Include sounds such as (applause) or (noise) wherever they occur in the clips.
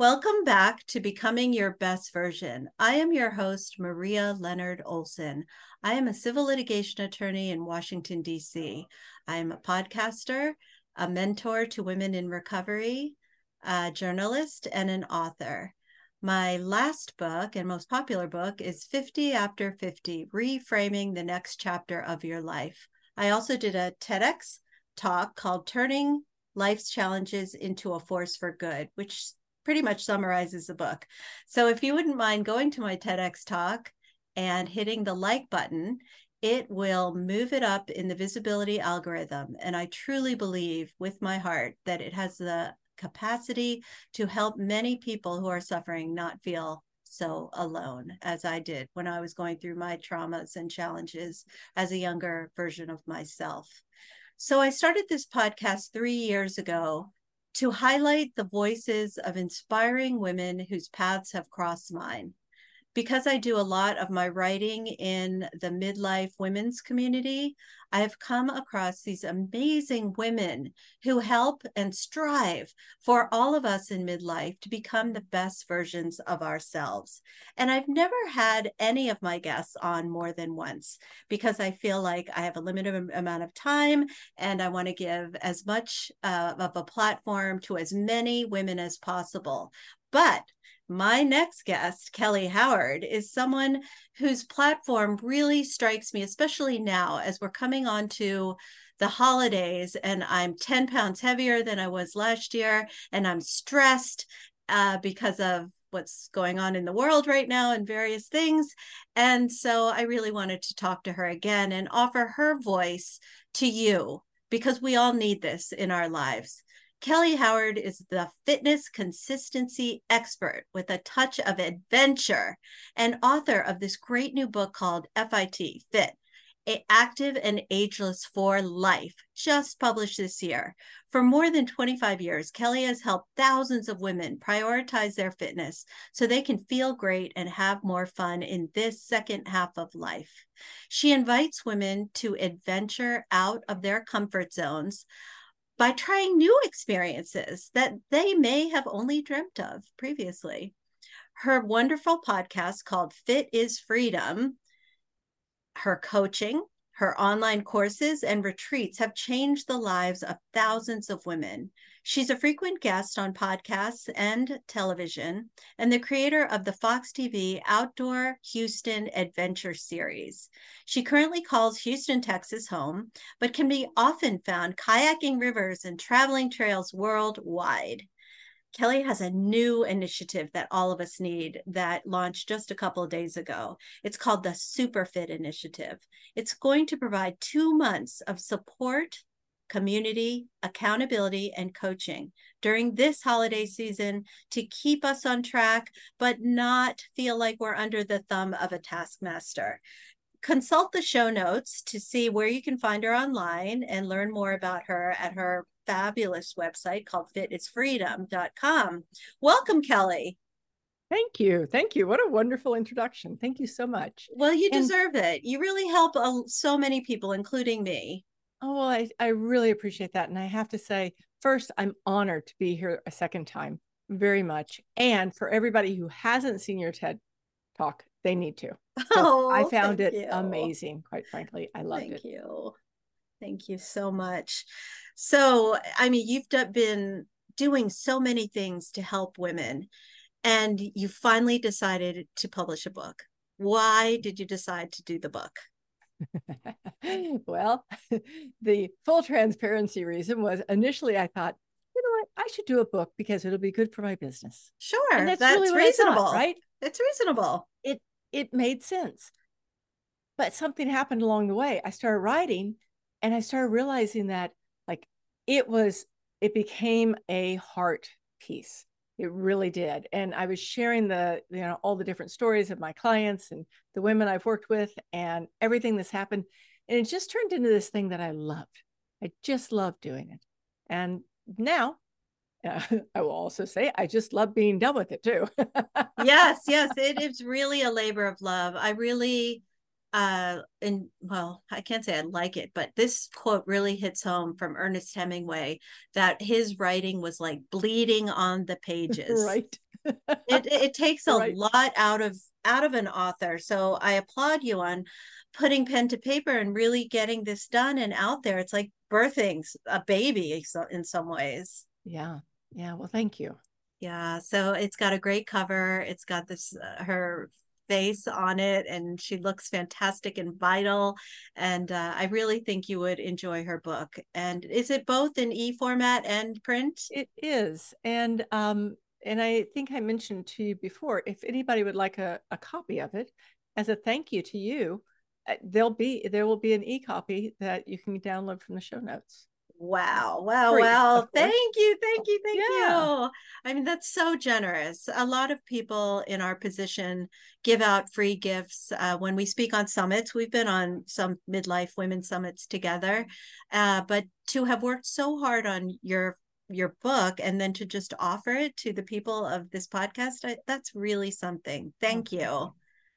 Welcome back to Becoming Your Best Version. I am your host, Maria Leonard Olsen. I am a civil litigation attorney in Washington, D.C. I am a podcaster, a mentor to women in recovery, a journalist, and an author. My last book and most popular book is 50 After 50 Reframing the Next Chapter of Your Life. I also did a TEDx talk called Turning Life's Challenges into a Force for Good, which pretty much summarizes the book. So if you wouldn't mind going to my TEDx talk and hitting the like button, it will move it up in the visibility algorithm. And I truly believe with my heart that it has the capacity to help many people who are suffering not feel so alone as I did when I was going through my traumas and challenges as a younger version of myself. So I started this podcast three years ago to highlight the voices of inspiring women whose paths have crossed mine. Because I do a lot of my writing in the midlife women's community, I have come across these amazing women who help and strive for all of us in midlife to become the best versions of ourselves. And I've never had any of my guests on more than once because I feel like I have a limited amount of time and I want to give as much uh, of a platform to as many women as possible. But my next guest, Kelly Howard, is someone whose platform really strikes me, especially now as we're coming on to the holidays and I'm 10 pounds heavier than I was last year and I'm stressed uh, because of what's going on in the world right now and various things. And so I really wanted to talk to her again and offer her voice to you because we all need this in our lives. Kelly Howard is the fitness consistency expert with a touch of adventure and author of this great new book called FIT Fit Active and Ageless for Life, just published this year. For more than 25 years, Kelly has helped thousands of women prioritize their fitness so they can feel great and have more fun in this second half of life. She invites women to adventure out of their comfort zones by trying new experiences that they may have only dreamt of previously. Her wonderful podcast called Fit is Freedom, her coaching, her online courses and retreats have changed the lives of thousands of women. She's a frequent guest on podcasts and television, and the creator of the Fox TV Outdoor Houston Adventure Series. She currently calls Houston, Texas home, but can be often found kayaking rivers and traveling trails worldwide. Kelly has a new initiative that all of us need that launched just a couple of days ago. It's called the Superfit Initiative. It's going to provide two months of support, community, accountability, and coaching during this holiday season to keep us on track, but not feel like we're under the thumb of a taskmaster consult the show notes to see where you can find her online and learn more about her at her fabulous website called fitisfreedom.com. Welcome, Kelly. Thank you. Thank you. What a wonderful introduction. Thank you so much. Well, you and, deserve it. You really help uh, so many people, including me. Oh, well, I, I really appreciate that. And I have to say, first, I'm honored to be here a second time, very much. And for everybody who hasn't seen your TED talk, they need to. So oh, I found it you. amazing, quite frankly. I loved thank it. Thank you. Thank you so much. So, I mean, you've been doing so many things to help women, and you finally decided to publish a book. Why did you decide to do the book? (laughs) well, (laughs) the full transparency reason was initially I thought, you know what, I should do a book because it'll be good for my business. Sure, and that's, that's really reasonable, thought, right? It's reasonable. It it made sense. But something happened along the way. I started writing and I started realizing that like it was it became a heart piece. It really did. And I was sharing the, you know, all the different stories of my clients and the women I've worked with and everything that's happened. And it just turned into this thing that I loved. I just love doing it. And now uh, (laughs) I will also say I just love being done with it too. (laughs) yes, yes, it is really a labor of love. I really uh and well i can't say i like it but this quote really hits home from ernest hemingway that his writing was like bleeding on the (laughs) pages right it it takes a Right. lot out of out of an author. So I applaud you on putting pen to paper and really getting this done and out there. It's like birthing a baby in some ways. Yeah. Yeah. Well, thank you. Yeah, so it's got a great cover. It's got this uh, her face on it, and she looks fantastic and vital. And uh, I really think you would enjoy her book. And is it both in e format and print? It is. And um, and I think I mentioned to you before, if anybody would like a, a copy of it as a thank you to you, uh, there'll be there will be an e-copy that you can download from the show notes. Wow, wow, Free, wow. Thank you, thank you, thank Yeah. you. I mean, that's so generous. A lot of people in our position give out free gifts uh, when we speak on summits. We've been on some midlife women summits together, uh, but to have worked so hard on your your book and then to just offer it to the people of this podcast, I, that's really something. Thank you. Of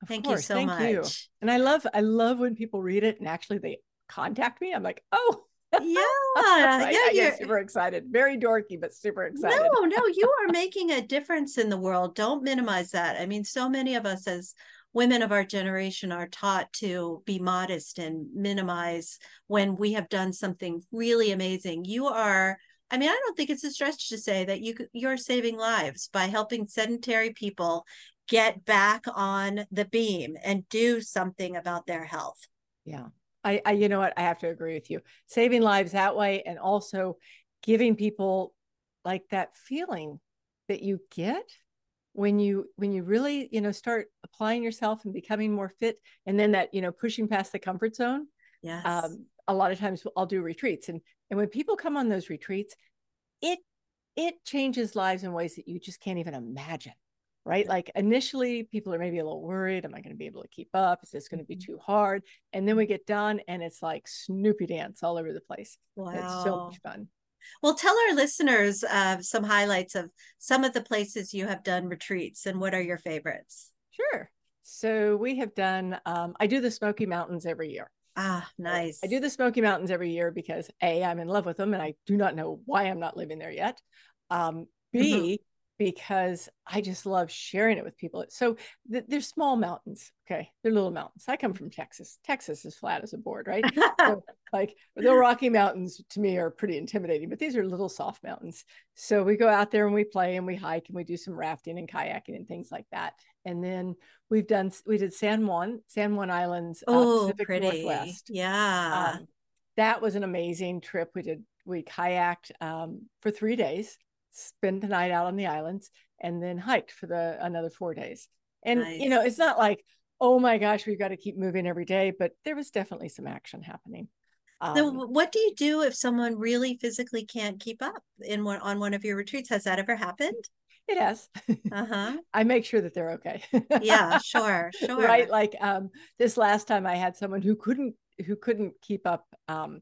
Thank course, you so thank much. you. And I love I love when people read it and actually they contact me. I'm like, oh, (laughs) Yeah, I, yeah, I you're super excited. Very dorky, but super excited. No, no, (laughs) you are making a difference in the world. Don't minimize that. I mean, so many of us as women of our generation are taught to be modest and minimize when we have done something really amazing. You are I mean, I don't think it's a stretch to say that you you're saving lives by helping sedentary people get back on the beam and do something about their health. Yeah. I, I, you know what? I have to agree with you. Saving lives that way and also giving people like that feeling that you get when you when you really you know start applying yourself and becoming more fit and then that you know pushing past the comfort zone Yes. um, a lot of times i'll do retreats and and when people come on those retreats it it changes lives in ways that you just can't even imagine right like initially people are maybe a little worried am i going to be able to keep up is this going to be Mhm. too hard and then we get done and it's like snoopy dance all over the place wow. it's so much fun Well, tell our listeners uh, some highlights of some of the places you have done retreats and what are your favorites? sure so we have done um, i do the smoky mountains every year Ah, nice. I do the Smoky Mountains every year because A, I'm in love with them and I do not know why I'm not living there yet. Um, B, because I just love sharing it with people. So th- they're small mountains. Okay. They're little mountains. I come from Texas. Texas is flat as a board, right? so, (laughs) like the Rocky Mountains to me are pretty intimidating, but these are little soft mountains. So we go out there and we play and we hike and we do some rafting and kayaking and things like that. And then we've done, we did San Juan, San Juan Islands, uh, oh, Pacific pretty. Northwest. Yeah. Um, that was an amazing trip. We did we kayaked um, for three days, spent the night out on the islands, and then hiked for the another four days. And you know, it's not like oh my gosh, we've got to keep moving every day, but there was definitely some action happening. so, Um, what do you do if someone really physically can't keep up in one on one of your retreats? Has that ever happened? it has. Uh huh. (laughs) I make sure that they're okay. Yeah, (laughs) sure, sure. right. Like um, this last time, I had someone who couldn't who couldn't keep up um,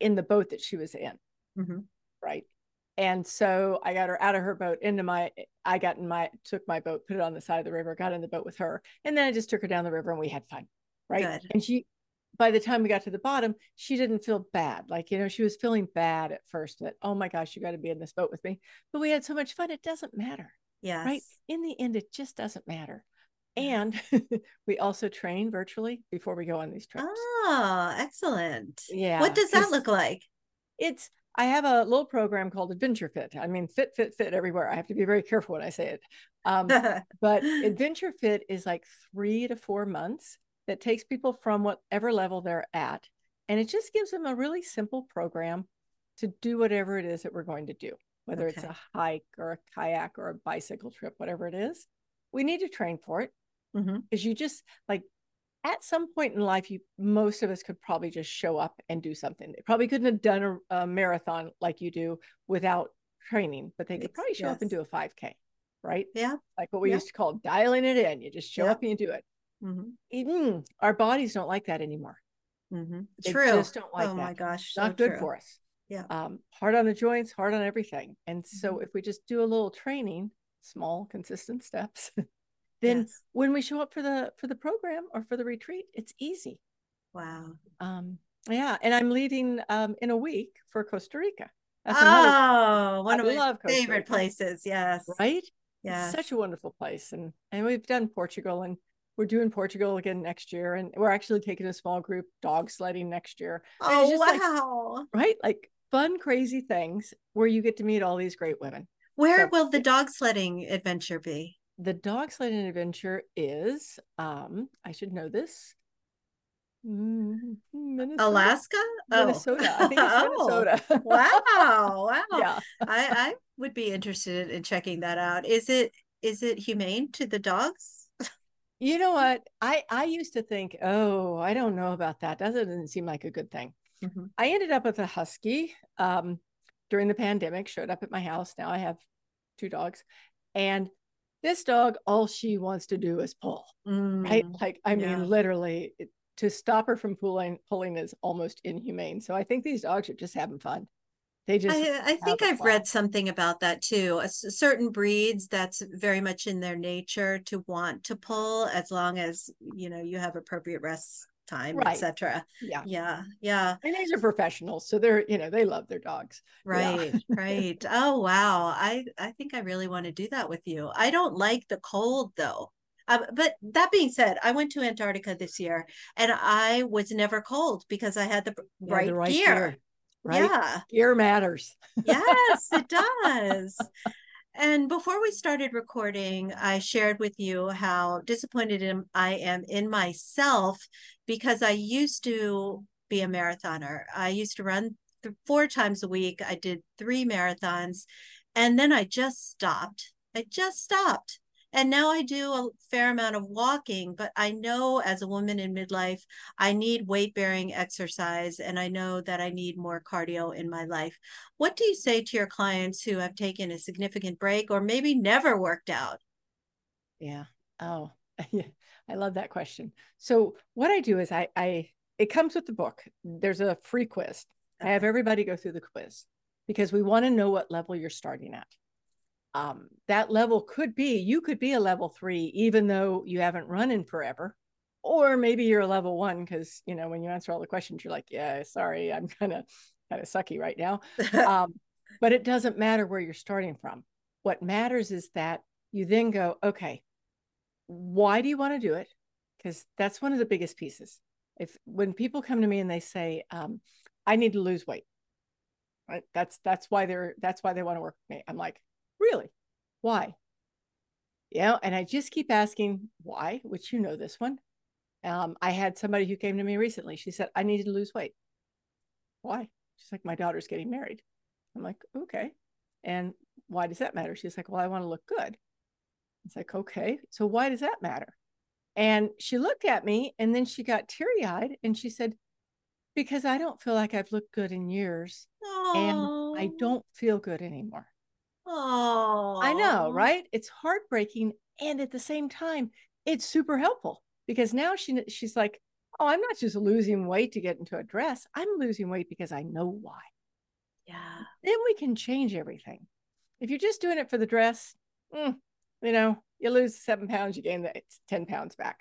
in the boat that she was in. Mhm. right and so i got her out of her boat into my i got in my took my boat put it on the side of the river got in the boat with her and then i just took her down the river and we had fun right Good. and she by the time we got to the bottom she didn't feel bad like you know she was feeling bad at first that oh my gosh you got to be in this boat with me but we had so much fun it doesn't matter Yes. right in the end it just doesn't matter and (laughs) we also train virtually before we go on these trips Oh, excellent. yeah What does that look like? it's I have a little program called Adventure Fit. I mean, fit, fit, fit everywhere. I have to be very careful when I say it. Um, (laughs) but Adventure Fit is like three to four months that takes people from whatever level they're at, and it just gives them a really simple program to do whatever it is that we're going to do, whether it's a hike or a kayak or a bicycle trip, whatever it is. We need to train for it Mhm. because you just like at some point in life, you most of us could probably just show up and do something. They probably couldn't have done a, a marathon like you do without training, but they could probably show up and do a 5K, right? Yeah. Like what we Yeah. used to call dialing it in. You just show Yeah. up and you do it. Mhm. Mm, our bodies don't like that anymore. Mhm. They True. just don't like oh my gosh. It's so not good true. for us. Yeah. Um, hard on the joints, hard on everything. And so Mhm. if we just do a little training, small, consistent steps, (laughs) then Yes. when we show up for the for the program or for the retreat, it's easy. Wow. Um, yeah, and I'm leaving um, in a week for Costa Rica. That's Oh, one I of my favorite Rica. places. Yes. right. Yeah. Such a wonderful place. And and we've done Portugal and we're doing Portugal again next year. And we're actually taking a small group dog sledding next year. Oh wow. Like, right? Like fun, crazy things where you get to meet all these great women. Where so, will the dog sledding adventure be? The dog sledding adventure is, um, I should know this. Mm, Minnesota? Alaska, Minnesota. Oh. I think it's (laughs) oh. Wow, wow. (laughs) Yeah, I, I would be interested in checking that out. Is it is it humane to the dogs? You know what? I I used to think, oh, I don't know about that. That doesn't seem like a good thing. Mm-hmm. I ended up with a husky um, during the pandemic. Showed up at my house. Now I have two dogs, and this dog, all she wants to do is pull. Mm, right? Like I yeah. mean, literally, it, to stop her from pulling pulling is almost inhumane. So I think these dogs are just having fun. They just I, I think I've read something about that too. A, certain breeds that's very much in their nature to want to pull as long as you know you have appropriate rest time, right. etc. Yeah. Yeah. Yeah. And these are professionals. So they're, you know, they love their dogs. Right. Yeah. (laughs) right. Oh wow. I I think I really want to do that with you. I don't like the cold though. Uh, but that being said, I went to Antarctica this year and I was never cold because I had the, yeah, right, the right, gear. gear. Right? Yeah. Gear matters. (laughs) yes, it does. And before we started recording, I shared with you how disappointed I am in myself because I used to be a marathoner. I used to run th- four times a week. I did three marathons and then I just stopped. I just stopped. And now I do a fair amount of walking, but I know as a woman in midlife, I need weight bearing exercise and I know that I need more cardio in my life. What do you say to your clients who have taken a significant break or maybe never worked out? Yeah. Oh, (laughs) yeah. I love that question. So what I do is I, I, it comes with the book. There's a free quiz. I have everybody go through the quiz because we want to know what level you're starting at um, that level could be you could be a level three even though you haven't run in forever. Or maybe you're a level one because you know when you answer all the questions you're like yeah sorry i'm kind of kind of sucky right now. (laughs) Um, but it doesn't matter where you're starting from. What matters is that you then go okay why do you want to do it? Because that's one of the biggest pieces. If when people come to me and they say um, i need to lose weight right that's that's why they're that's why they want to work with me. I'm like Really? Why? Yeah. And I just keep asking why, which you know this one. Um, I had somebody who came to me recently. She said, I needed to lose weight. Why? She's like, my daughter's getting married. I'm like, okay. And why does that matter? She's like, well, I want to look good. It's like, okay. So why does that matter? And she looked at me and then she got teary eyed and she said, because I don't feel like I've looked good in years Aww. and I don't feel good anymore. Oh, I know, right? It's heartbreaking, and at the same time, it's super helpful because now she she's like, oh, I'm not just losing weight to get into a dress. I'm losing weight because I know why. Yeah. Then we can change everything. If you're just doing it for the dress, mm, you know, you lose seven pounds, you gain the ten pounds back.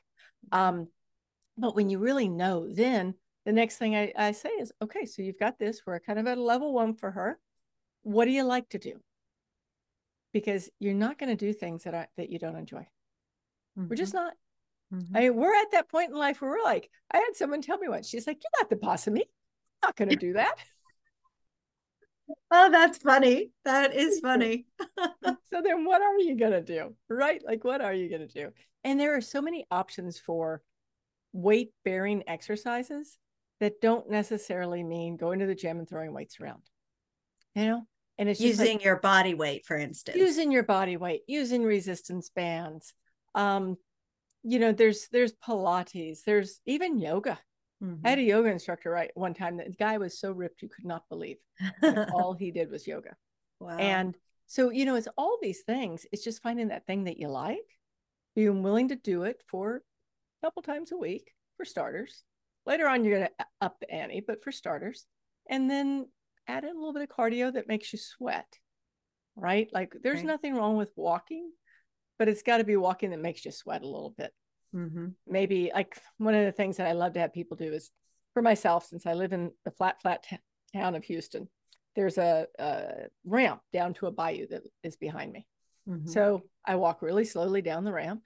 Um, but when you really know, then the next thing I, I say is, okay, so you've got this. We're kind of at a level one for her. What do you like to do? Because you're not going to do things that are that you don't enjoy. Mm-hmm. We're just not. Mm-hmm. I mean, we're at that point in life where we're like, I had someone tell me once, she's like, You're not the boss of me. I'm not going to do that. oh, that's funny. That (laughs) is funny. (laughs) so then what are you going to do? Right? Like, what are you going to do? And there are so many options for weight bearing exercises that don't necessarily mean going to the gym and throwing weights around. You know, and it's using like, your body weight, for instance. Using your body weight, using resistance bands. Um, you know, there's there's Pilates, there's even yoga. Mm-hmm. I had a mm-hmm. yoga instructor right one time. The guy was so ripped you could not believe. (laughs) All he did was yoga. Wow. And so, you know, it's all these things. It's just finding that thing that you like, being willing to do it for a couple times a week for starters. Later on, you're going to up the ante, but for starters. And then add in a little bit of cardio that makes you sweat, right? Like there's right. nothing wrong with walking, but it's got to be walking that makes you sweat a little bit. Mm-hmm. Maybe like one of the things that I love to have people do is for myself, since I live in the flat, flat t- town of Houston, there's a, a, ramp down to a bayou that is behind me. Mm-hmm. So I walk really slowly down the ramp.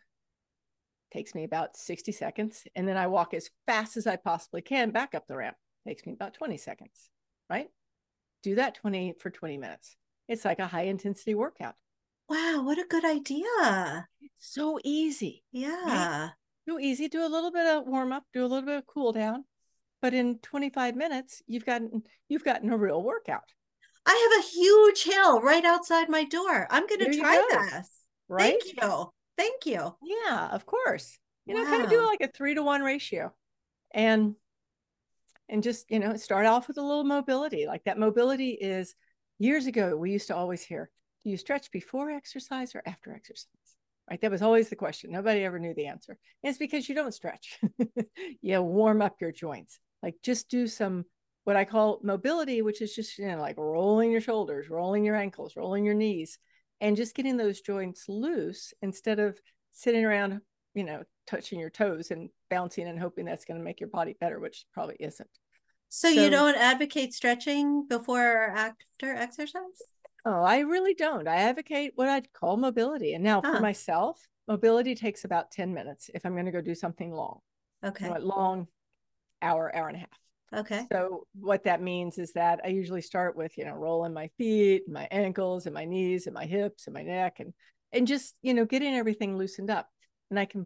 Takes me about 60 seconds. And then I walk as fast as I possibly can back up the ramp. Takes me about 20 seconds, right? Do that 20 for 20 minutes. It's like a high intensity workout. Wow, what a good idea. It's so easy. Yeah. Right? So easy. Do a little bit of warm up, do a little bit of cool down. But in 25 minutes, you've gotten you've gotten a real workout. I have a huge hill right outside my door. I'm going to try go. this. Right? Thank you. Thank you. Yeah, of course. You know, kind of do like a three to one ratio. And and just, you know, start off with a little mobility. Like that mobility is years ago, we used to always hear, do you stretch before exercise or after exercise? Right. That was always the question. Nobody ever knew the answer. And it's because you don't stretch. (laughs) you warm up your joints. Like just do some what I call mobility, which is just, you know, like rolling your shoulders, rolling your ankles, rolling your knees, and just getting those joints loose instead of sitting around, you know, touching your toes and bouncing and hoping that's going to make your body better, which probably isn't. So, so you don't advocate stretching before or after exercise? Oh, I really don't. I advocate what I'd call mobility. And now huh. for myself, mobility takes about 10 minutes if I'm going to go do something long. Okay. You know, long hour, hour and a half. Okay. So what that means is that I usually start with, you know, rolling my feet, my ankles and my knees and my hips and my neck and and just, you know, getting everything loosened up. And I can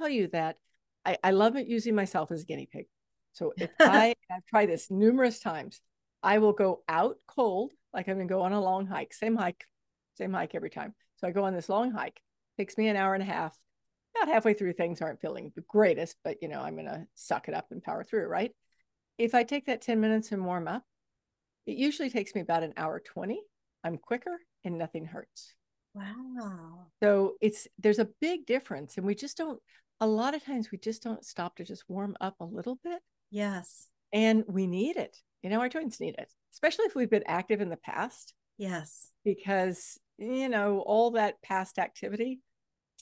tell you that I, I love it using myself as a guinea pig. So if (laughs) I I've tried this numerous times, I will go out cold, like I'm gonna go on a long hike, same hike, same hike every time. So I go on this long hike, takes me an hour and a half. About halfway through, things aren't feeling the greatest, but you know, I'm gonna suck it up and power through, right? if I take that 10 minutes and warm up, it usually takes me about an hour 20. I'm quicker and nothing hurts. Wow. So it's there's a big difference. And we just don't a lot of times we just don't stop to just warm up a little bit. Yes. And we need it. You know, our joints need it, especially if we've been active in the past. Yes. Because, you know, all that past activity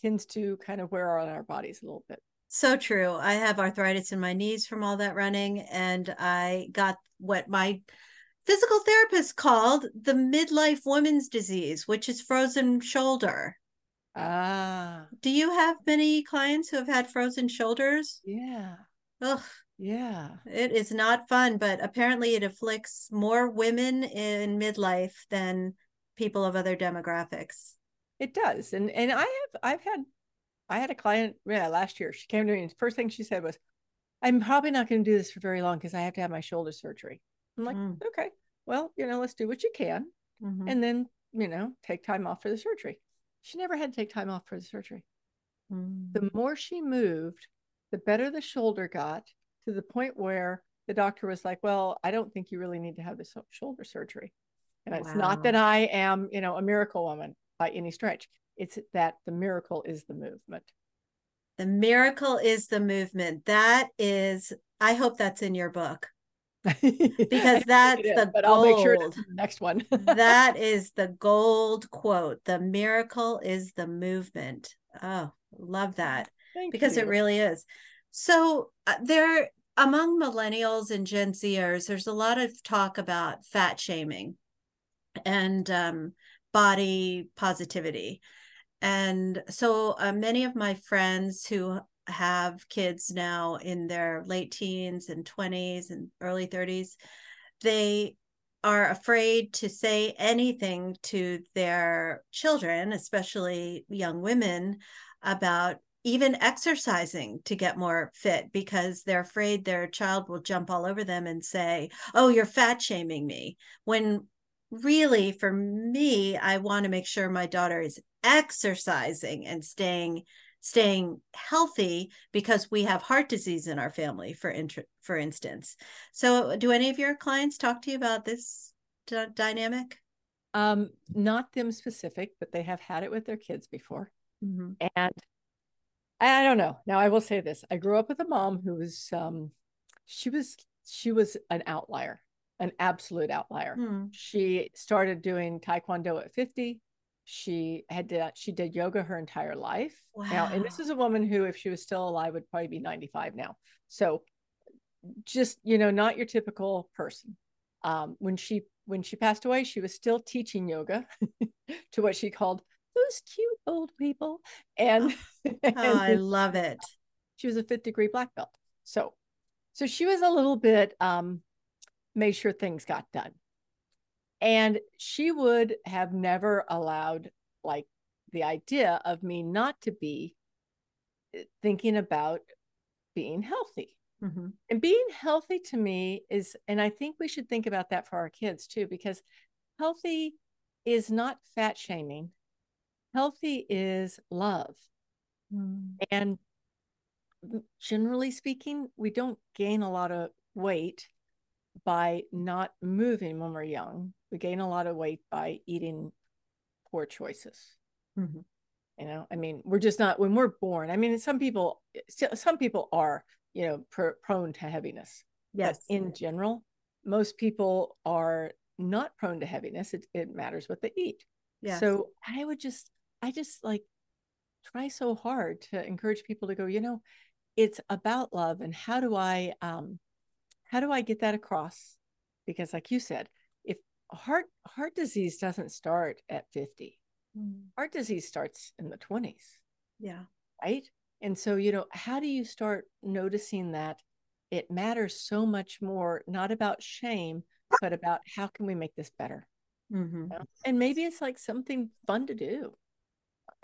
tends to kind of wear on our bodies a little bit. So true. I have arthritis in my knees from all that running, and I got what my physical therapist called the midlife woman's disease, which is frozen shoulder. Ah. Do you have many clients who have had frozen shoulders? Yeah. Ugh. Yeah. It is not fun, but apparently it afflicts more women in midlife than people of other demographics. It does. And and I have I've had I had a client, yeah, last year. She came to me and the first thing she said was, I'm probably not going to do this for very long because I have to have my shoulder surgery. I'm like, mm. okay, well, you know, let's do what you can. Mm-hmm. And then, you know, take time off for the surgery. She never had to take time off for the surgery. Mm. The more she moved, the better the shoulder got to the point where the doctor was like, well, I don't think you really need to have this shoulder surgery. And wow. it's not that I am, you know, a miracle woman by any stretch. It's that the miracle is the movement. The miracle is the movement. That is, I hope that's in your book. because (laughs) that's is, the but gold. I'll make sure it's the next one. (laughs) that is the gold quote. The miracle is the movement. Oh, love that. Thank because you. it really is. So uh, there among millennials and Gen Zers, there's a lot of talk about fat shaming and um, body positivity. And so uh, many of my friends who have kids now in their late teens and 20s and early 30s, they are afraid to say anything to their children, especially young women, about even exercising to get more fit because they're afraid their child will jump all over them and say, Oh, you're fat shaming me. When really, for me, I want to make sure my daughter is exercising and staying staying healthy because we have heart disease in our family for int- for instance so do any of your clients talk to you about this d- dynamic um not them specific but they have had it with their kids before mm-hmm. and I, don't know. Now i will say this. I grew up with a mom who was um she was she was an outlier an absolute outlier. Hmm. she started doing taekwondo at 50 she had to, she did yoga her entire life. Wow. now and this is a woman who if she was still alive would probably be 95 now. So just you know not your typical person. Um, when she when she passed away she was still teaching yoga (laughs) to what she called those cute old people. And, oh, (laughs) I love it. She was a fifth degree black belt. So, so she was a little bit, um, made sure things got done. And she would have never allowed like the idea of me not to be eh, thinking about being healthy. Mm-hmm. And being healthy to me is, and I think we should think about that for our kids too, because healthy is not fat shaming. Healthy is love. Mm. And generally speaking, we don't gain a lot of weight by not moving when we're young. We gain a lot of weight by eating poor choices. Mm-hmm. You know, I mean, we're just not when we're born. I mean, some people, some people are, you know, pr- prone to heaviness. Yes. But in general, most people are not prone to heaviness. It, it matters what they eat. Yes. So I would just, I just like try so hard to encourage people to go, you know, it's about love and how do I, um, how do I get that across? Because like you said, if heart, heart disease doesn't start at 50, mm. heart disease starts in the 20s. Yeah. Right. And so, you know, how do you start noticing that it matters so much more, not about shame, but about how can we make this better? Mm-hmm. You know? And maybe it's like something fun to do.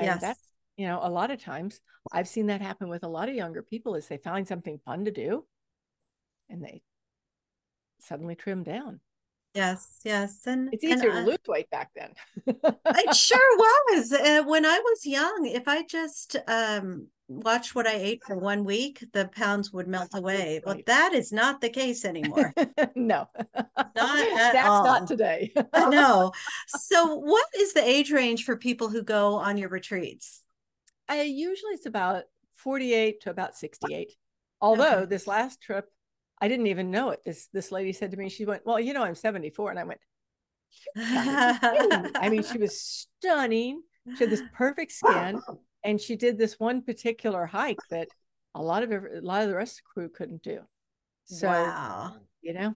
Yes. And that's, you know, a lot of times I've seen that happen with a lot of younger people is they find something fun to do and they suddenly trim down. Yes, yes, and it's easier and, to lose weight back then. it sure (laughs) was. Uh, when I was young, if I just um, watched what I ate for one week, the pounds would melt away. Well, that is not the case anymore. (laughs) no, not (laughs) at That's all. not today. (laughs) no. So, what is the age range for people who go on your retreats? I usually it's about forty-eight to about sixty-eight. Although okay. this last trip I didn't even know it. This this lady said to me, she went, "Well, you know, I'm 74," and I went, "I mean, she was stunning. She had this perfect skin, and she did this one particular hike that a lot of a lot of the rest of the crew couldn't do. So, wow. you know,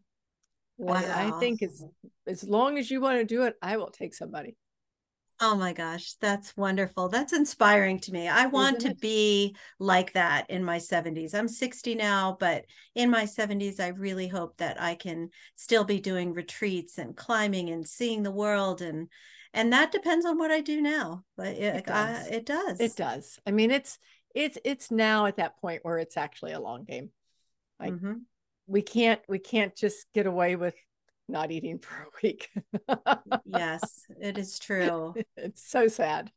wow. I, I think it's as long as you want to do it, I will take somebody. Oh my gosh, that's wonderful. That's inspiring to me. I want to be like that in my 70s. I'm 60 now, but in my 70s, I really hope that I can still be doing retreats and climbing and seeing the world and and that depends on what I do now. But it, it, does. I, it does. It does. I mean, it's it's it's now at that point where it's actually a long game. Like mm-hmm. we can't we can't just get away with not eating (laughs) for a week. yes, it is (laughs) true. It's so sad.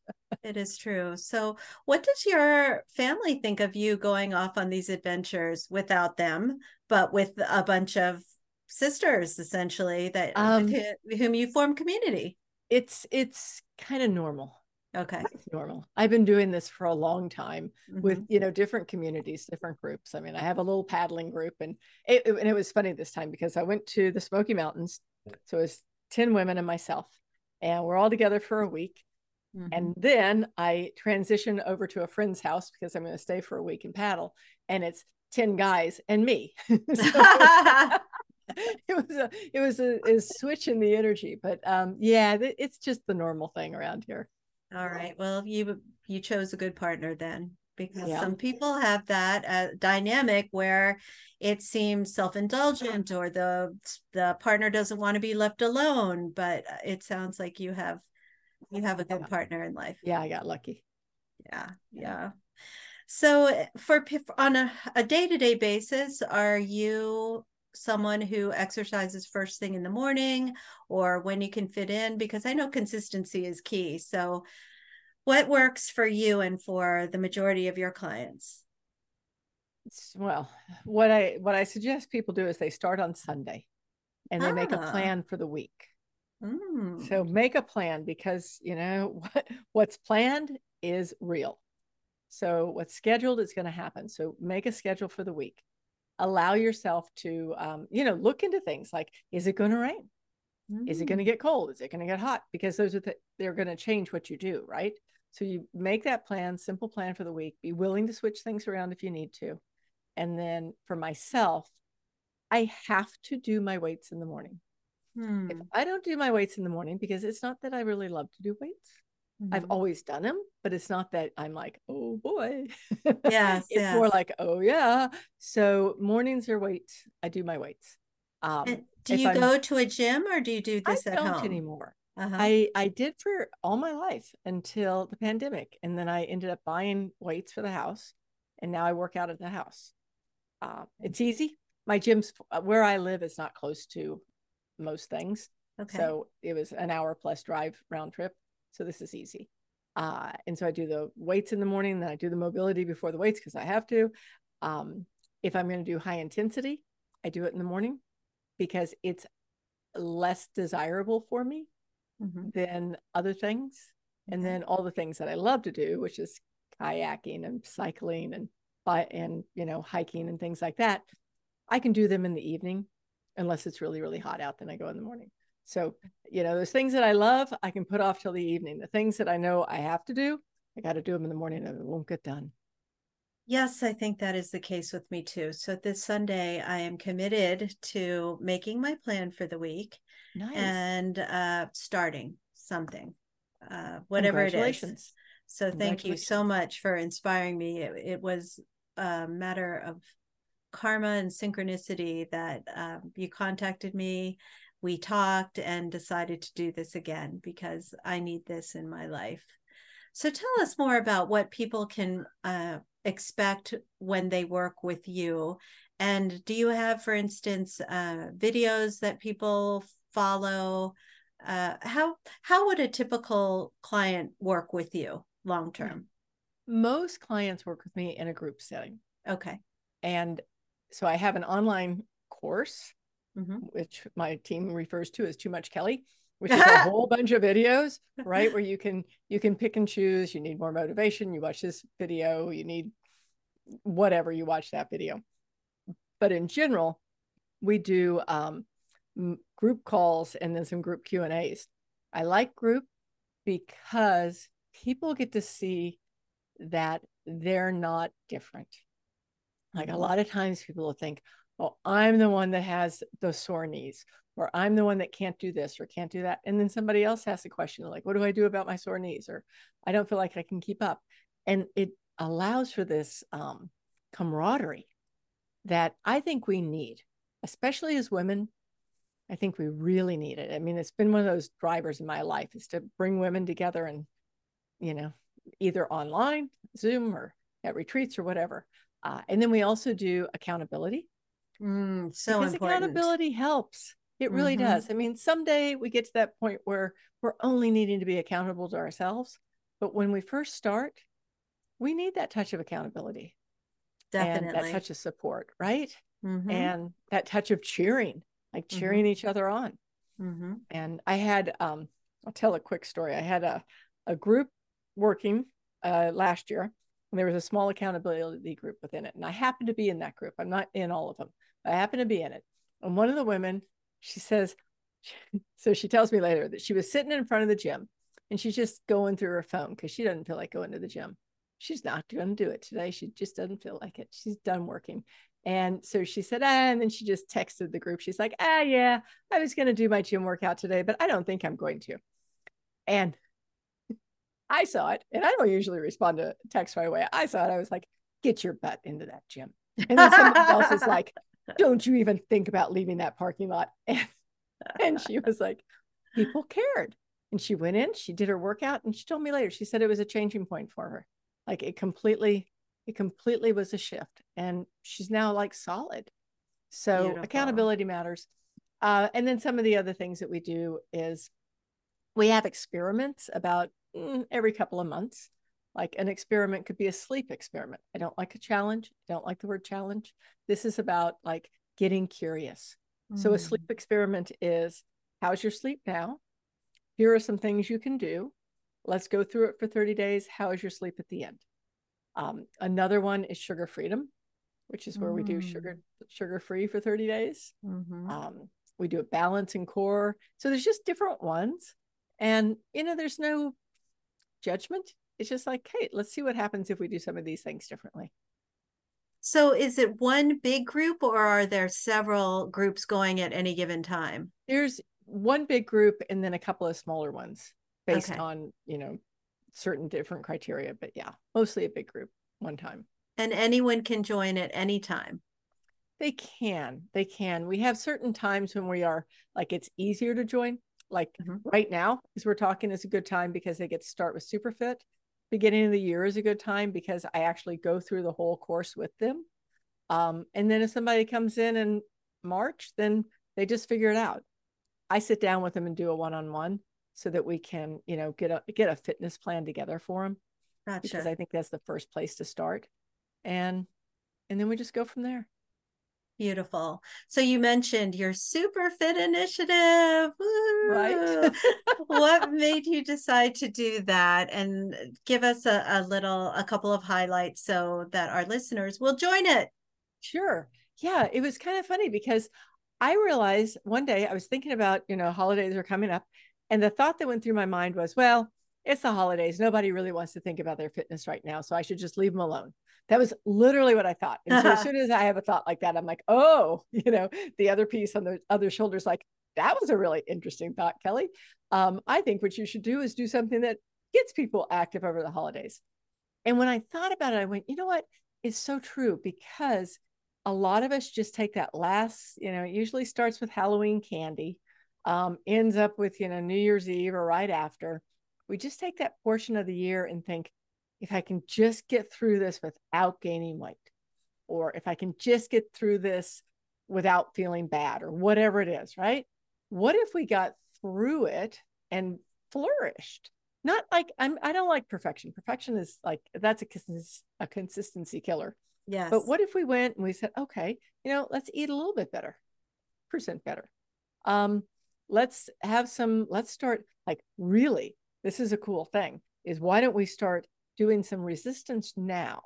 it is true. So, what does your family think of you going off on these adventures without them, but with a bunch of sisters essentially that um, whom you form community? It's it's kind of normal. Okay. It's normal. I've been doing this for a long time mm-hmm. with, you know, different communities, different groups. I mean, I have a little paddling group and it, and it was funny this time because I went to the Smoky Mountains. So it was 10 women and myself and we're all together for a week. Mm-hmm. And then I transition over to a friend's house because I'm going to stay for a week and paddle. And it's 10 guys and me. (laughs) (laughs) (laughs) it was a it was a, a, switch in the energy but um yeah it's just the normal thing around here all right. Well, you you chose a good partner then because yeah. some people have that uh, dynamic where it seems self-indulgent or the the partner doesn't want to be left alone, but uh, it sounds like you have you have a good partner in life. Yeah, I got lucky. Yeah. Yeah. So for on a, a day-to-day basis, are you someone who exercises first thing in the morning or when you can fit in because I know consistency is key. So what works for you and for the majority of your clients? Well, what I what I suggest people do is they start on Sunday and they ah. make a ah. plan for the week. Mm. So make a plan because you know (laughs) what what's planned is real. So what's scheduled is going to happen. So make a schedule for the week allow yourself to um, you know look into things like is it going to rain? Mm. is it going to get cold? Is it going to get hot? Because those are the, they're going to change what you do right? So you make that plan simple plan for the week. Be willing to switch things around if you need to. And then for myself i have to do my weights in the morning. Hmm. if i don't do my weights in the morning because it's not that i really love to do weights Mm-hmm. I've always done them, but it's not that I'm like, oh boy. (laughs) Yes. it's yes. more like, oh yeah. So mornings are weights. I do my weights. Um, do you I'm, go to a gym or do you do this I at don't home anymore? Uh-huh. I I did for all my life until the pandemic, and then I ended up buying weights for the house, and now I work out at the house. Uh, it's easy. My gym's uh, where I live is not close to most things, okay. so it was an hour plus drive round trip. So this is easy. Uh, and so I do the weights in the morning, then I do the mobility before the weights because I have to. Um, if I'm going to do high intensity, I do it in the morning because it's less desirable for me mm-hmm. than other things. And then all the things that I love to do, which is kayaking and cycling and and you know hiking and things like that, I can do them in the evening unless it's really really hot out. Then I go in the morning. So, you know, those things that I love, I can put off till the evening. The things that I know I have to do, I got to do them in the morning and it won't get done. Yes, I think that is the case with me too. So this Sunday, I am committed to making my plan for the week nice. and uh, starting something, uh, whatever it is. So thank you so much for inspiring me. It, it was a matter of karma and synchronicity that um, you contacted me we talked and decided to do this again because I need this in my life. So tell us more about what people can uh, expect when they work with you. And do you have, for instance, uh, videos that people follow? Uh, how how would a typical client work with you long term? Most clients work with me in a group setting. Okay. And so I have an online course mm-hmm. which my team refers to as Too Much Kelly, which is a (laughs) whole bunch of videos, right? Where you can you can pick and choose. You need more motivation. You watch this video. You need whatever. You watch that video. But in general, we do um, group calls and then some group Q and A's. I like group because people get to see that they're not different. Like a mm-hmm. lot of times people will think, oh, I'm the one that has the sore knees, or I'm the one that can't do this or can't do that. And then somebody else asks a question like, what do I do about my sore knees? Or I don't feel like I can keep up. And it allows for this um, camaraderie that I think we need, especially as women. I think we really need it. I mean, it's been one of those drivers in my life is to bring women together and, you know, either online, Zoom, or at retreats or whatever. Uh, and then we also do accountability. Mm, so because important. accountability helps. It really mm-hmm. does. I mean, someday we get to that point where we're only needing to be accountable to ourselves. But when we first start, we need that touch of accountability. Definitely. And that touch of support, right? Mm-hmm. And that touch of cheering, like cheering mm-hmm. each other on. Mm-hmm. And I had, um, I'll tell a quick story. I had a, a group working uh, last year, and there was a small accountability group within it. And I happened to be in that group. I'm not in all of them. I happen to be in it. And one of the women, she says, (laughs) so she tells me later that she was sitting in front of the gym and she's just going through her phone because she doesn't feel like going to the gym. She's not going to do it today. She just doesn't feel like it. She's done working. And so she said, ah, and then she just texted the group. She's like, ah, yeah, I was going to do my gym workout today, but I don't think I'm going to. And I saw it, and I don't usually respond to text right away. I saw it. I was like, get your butt into that gym. And then somebody else is like, (laughs) don't you even think about leaving that parking lot. (laughs) And, and she was like, people cared. And she went in, she did her workout, and she told me later, she said it was a changing point for her. Like it completely, it completely was a shift. And she's now like solid. So Beautiful. accountability matters. Uh, and then some of the other things that we do is we have experiments about every couple of months. Like an experiment could be a sleep experiment. I don't like a challenge. I don't like the word challenge. This is about like getting curious. Mm. So a sleep mm. experiment is how's your sleep now? Here are some things you can do. Let's go through it for 30 days. How is your sleep at the end? Um, another one is sugar freedom, which is where mm. we do sugar mm. sugar free for 30 days. Mm-hmm. Um, we do a balance and core. So there's just different ones. And you know, there's no judgment it's just like, hey, let's see what happens if we do some of these things differently. So is it one big group or are there several groups going at any given time? There's one big group and then a couple of smaller ones based okay. on, you know, certain different criteria. But yeah, mostly a big group one time. And anyone can join at any time. They can. They can. We have certain times when we are like it's easier to join. Like mm-hmm. right now, as we're talking, is a good time because they get to start with Superfit. Beginning of the year is a good time because I actually go through the whole course with them. Um, and then if somebody comes in in March, then they just figure it out. I sit down with them and do a one-on-one so that we can, you know, get a get a fitness plan together for them. Gotcha. Because I think that's the first place to start. And and then we just go from there. Beautiful. So you mentioned your super fit initiative. Woo! Right. what made you decide to do that? And uh, give us a, a little, a couple of highlights so that our listeners will join it. Sure. Yeah. It was kind of funny because I realized one day I was thinking about, you know, holidays are coming up. And the thought that went through my mind was, well, it's the holidays. Nobody really wants to think about their fitness right now. So I should just leave them alone. That was literally what I thought. And so as soon as I have a thought like that, I'm like, oh, (laughs) you know, the other piece on the other shoulders, like, that was a really interesting thought, Kelly. Um, I think what you should do is do something that gets people active over the holidays. And when I thought about it, I went, you know what? It's so true because a lot of us just take that last, you know, it usually starts with Halloween candy, um, ends up with, you know, New Year's Eve or right after. We just take that portion of the year and think, if I can just get through this without gaining weight, or if I can just get through this without feeling bad, or whatever it is, right? What if we got through it and flourished? Not like I'm, I don't like perfection. Perfection is like, that's a, a consistency killer. Yes. But what if we went and we said, okay, you know, let's eat a little bit better, percent better. Um, let's have some, let's start like really, this is a cool thing is why don't we start doing some resistance now.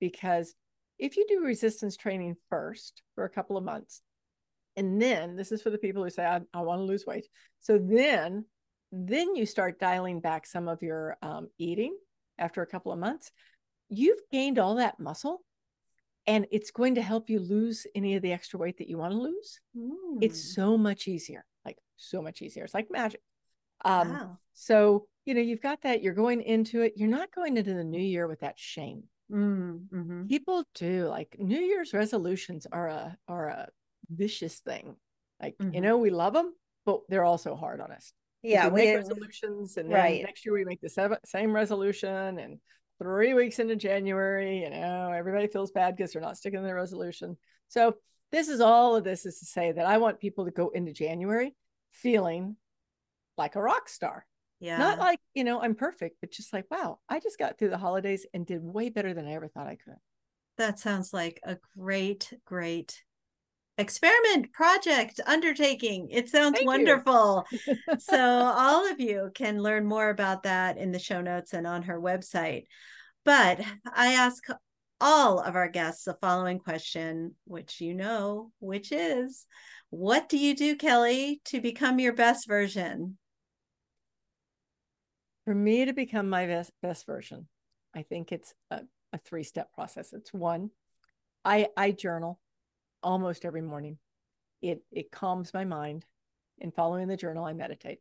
Because if you do resistance training first for a couple of months, and then this is for the people who say, I, I want to lose weight. So then, then you start dialing back some of your um, eating after a couple of months. You've gained all that muscle and it's going to help you lose any of the extra weight that you want to lose. Mm. It's so much easier, like so much easier. It's like magic. Um, wow. So you know, you've got that, you're going into it. You're not going into the new year with that shame. Mm, hmm People do like New Year's resolutions are a are a vicious thing. Like, mm-hmm. you know, we love them, but they're also hard on us. Yeah, we, we make resolutions, and right. next year we make the same resolution, and three weeks into January, you know, everybody feels bad because they're not sticking to their resolution. So this is all of this is to say that I want people to go into January feeling like a rock star. Yeah. Not like, you know, I'm perfect, but just like, wow, I just got through the holidays and did way better than I ever thought I could. That sounds like a great, great experiment project undertaking. It sounds Thank wonderful. (laughs) so, all of you can learn more about that in the show notes and on her website. But I ask all of our guests the following question, which you know, which is what do you do, Kelly, to become your best version? For me to become my best, best version, I think it's a, a three step process. It's one, I, I journal almost every morning. It, it calms my mind. In following the journal, I meditate.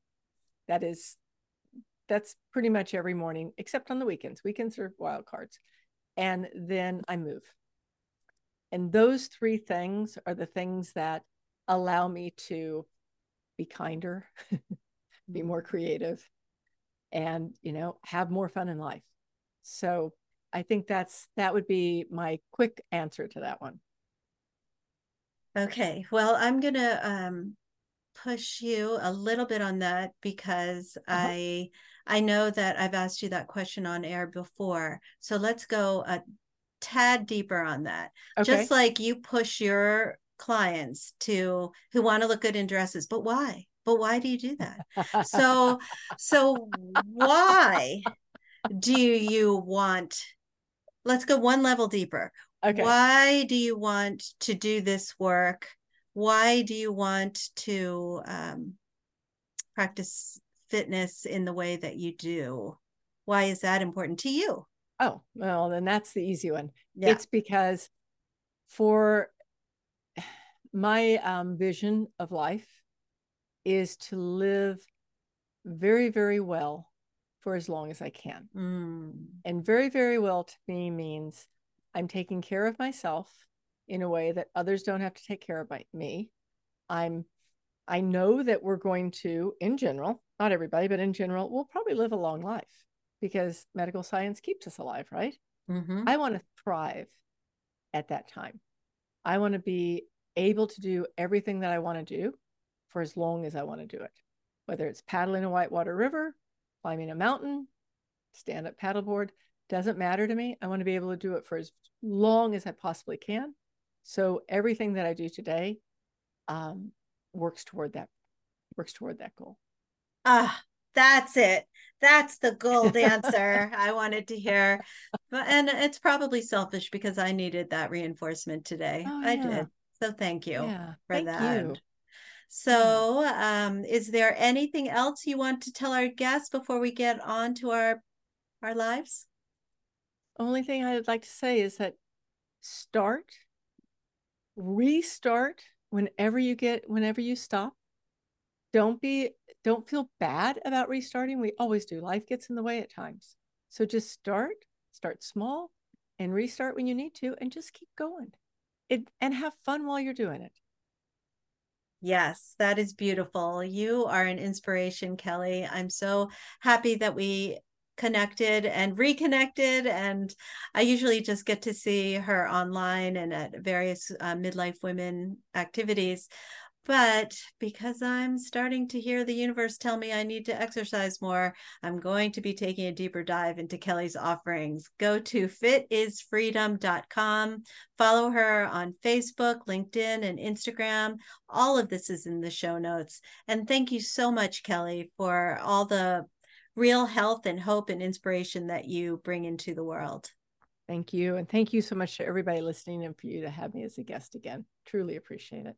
That is, that's pretty much every morning, except on the weekends. Weekends are wild cards. And then I move. And those three things are the things that allow me to be kinder, (laughs) be mm-hmm. more creative, and you know have more fun in life. So i think that's that would be my quick answer to that one. Okay well i'm gonna um push you a little bit on that because uh-huh. i i know that i've asked you that question on air before. So let's go a tad deeper on that. Okay. just like you push your clients to who want to look good in dresses but why but why do you do that? So (laughs) so why do you want let's go one level deeper. Okay. Why do you want to do this work? Why do you want to um, practice fitness in the way that you do? Why is that important to you? Oh well then that's the easy one. Yeah. it's because for my um, vision of life is to live very, very well for as long as I can. Mm. And very, very well to me means I'm taking care of myself in a way that others don't have to take care of me. I'm I know that we're going to, in general, not everybody, but in general, we'll probably live a long life because medical science keeps us alive, right? Mm-hmm. I want to thrive at that time. I want to be able to do everything that I want to do for as long as I want to do it, whether it's paddling a whitewater river, climbing a mountain, stand up paddleboard, doesn't matter to me. I want to be able to do it for as long as I possibly can. So everything that I do today um, works toward that works toward that goal. Ah, that's it. That's the gold (laughs) answer I wanted to hear. But and it's probably selfish because I needed that reinforcement today. Oh, I yeah. did. So thank you Yeah, for thank that. you. So, um, is there anything else you want to tell our guests before we get on to our our lives? Only thing I'd like to say is that start, restart whenever you get, whenever you stop. Don't be, don't feel bad about restarting. We always do. Life gets in the way at times. So just start, start small and restart when you need to and just keep going. It, and have fun while you're doing it. Yes, that is beautiful. You are an inspiration, Kelly. I'm so happy that we connected and reconnected. And I usually just get to see her online and at various uh, midlife women activities. But because I'm starting to hear the universe tell me I need to exercise more, I'm going to be taking a deeper dive into Kelly's offerings. Go to fitisfreedom.com, follow her on Facebook, LinkedIn, and Instagram. All of this is in the show notes. And thank you so much, Kelly, for all the real health and hope and inspiration that you bring into the world. Thank you. And thank you so much to everybody listening and for you to have me as a guest again. Truly appreciate it.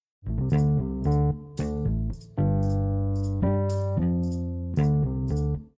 thank you